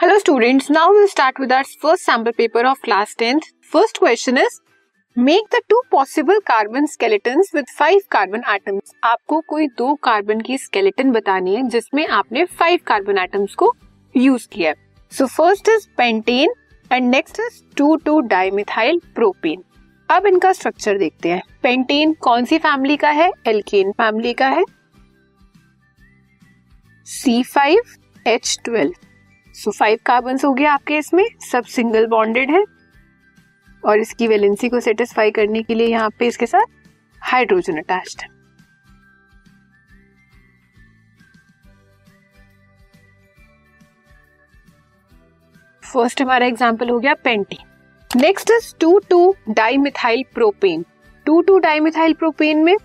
Hello students now will start with our first sample paper of class 10th first question is make the two possible carbon skeletons with five carbon atoms आपको कोई दो carbon की skeleton बतानी है, जिसमें आपने five carbon atoms को use किया so first is pentane and next is two two dimethyl propane अब इनका स्ट्रक्चर देखते हैं। पेंटेन कौन सी फैमिली का है? एल्केन फैमिली का है। C5H12 सो फाइव कार्बन हो गया आपके इसमें, सब सिंगल बॉन्डेड है। और इसकी वैलेंसी को सेटिस्फाई करने के लिए यहाँ पे इसके साथ हाइड्रोजन अटैच्ड है। फ़र्स्ट हमारा एग्ज़ाम्पल हो गया pentane next is two two dimethyl propane two two dimethyl propane में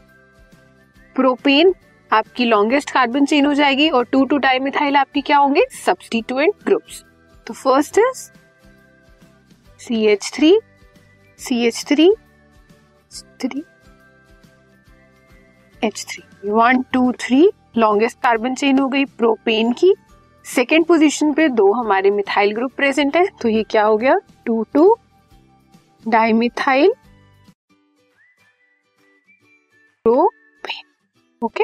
प्रोपेन आपकी लॉन्गेस्ट कार्बन चेन हो जाएगी और टू टू डाइमिथाइल आपकी क्या होंगे? सब्सटीट्यूएंट ग्रुप्स तो first is C H three C H three three H three one two three longest carbon chain हो गई प्रोपेन की. सेकेंड पोजीशन पे दो हमारे मिथाइल ग्रुप प्रेजेंट है तो ये क्या हो गया? Two two dimethyl propane okay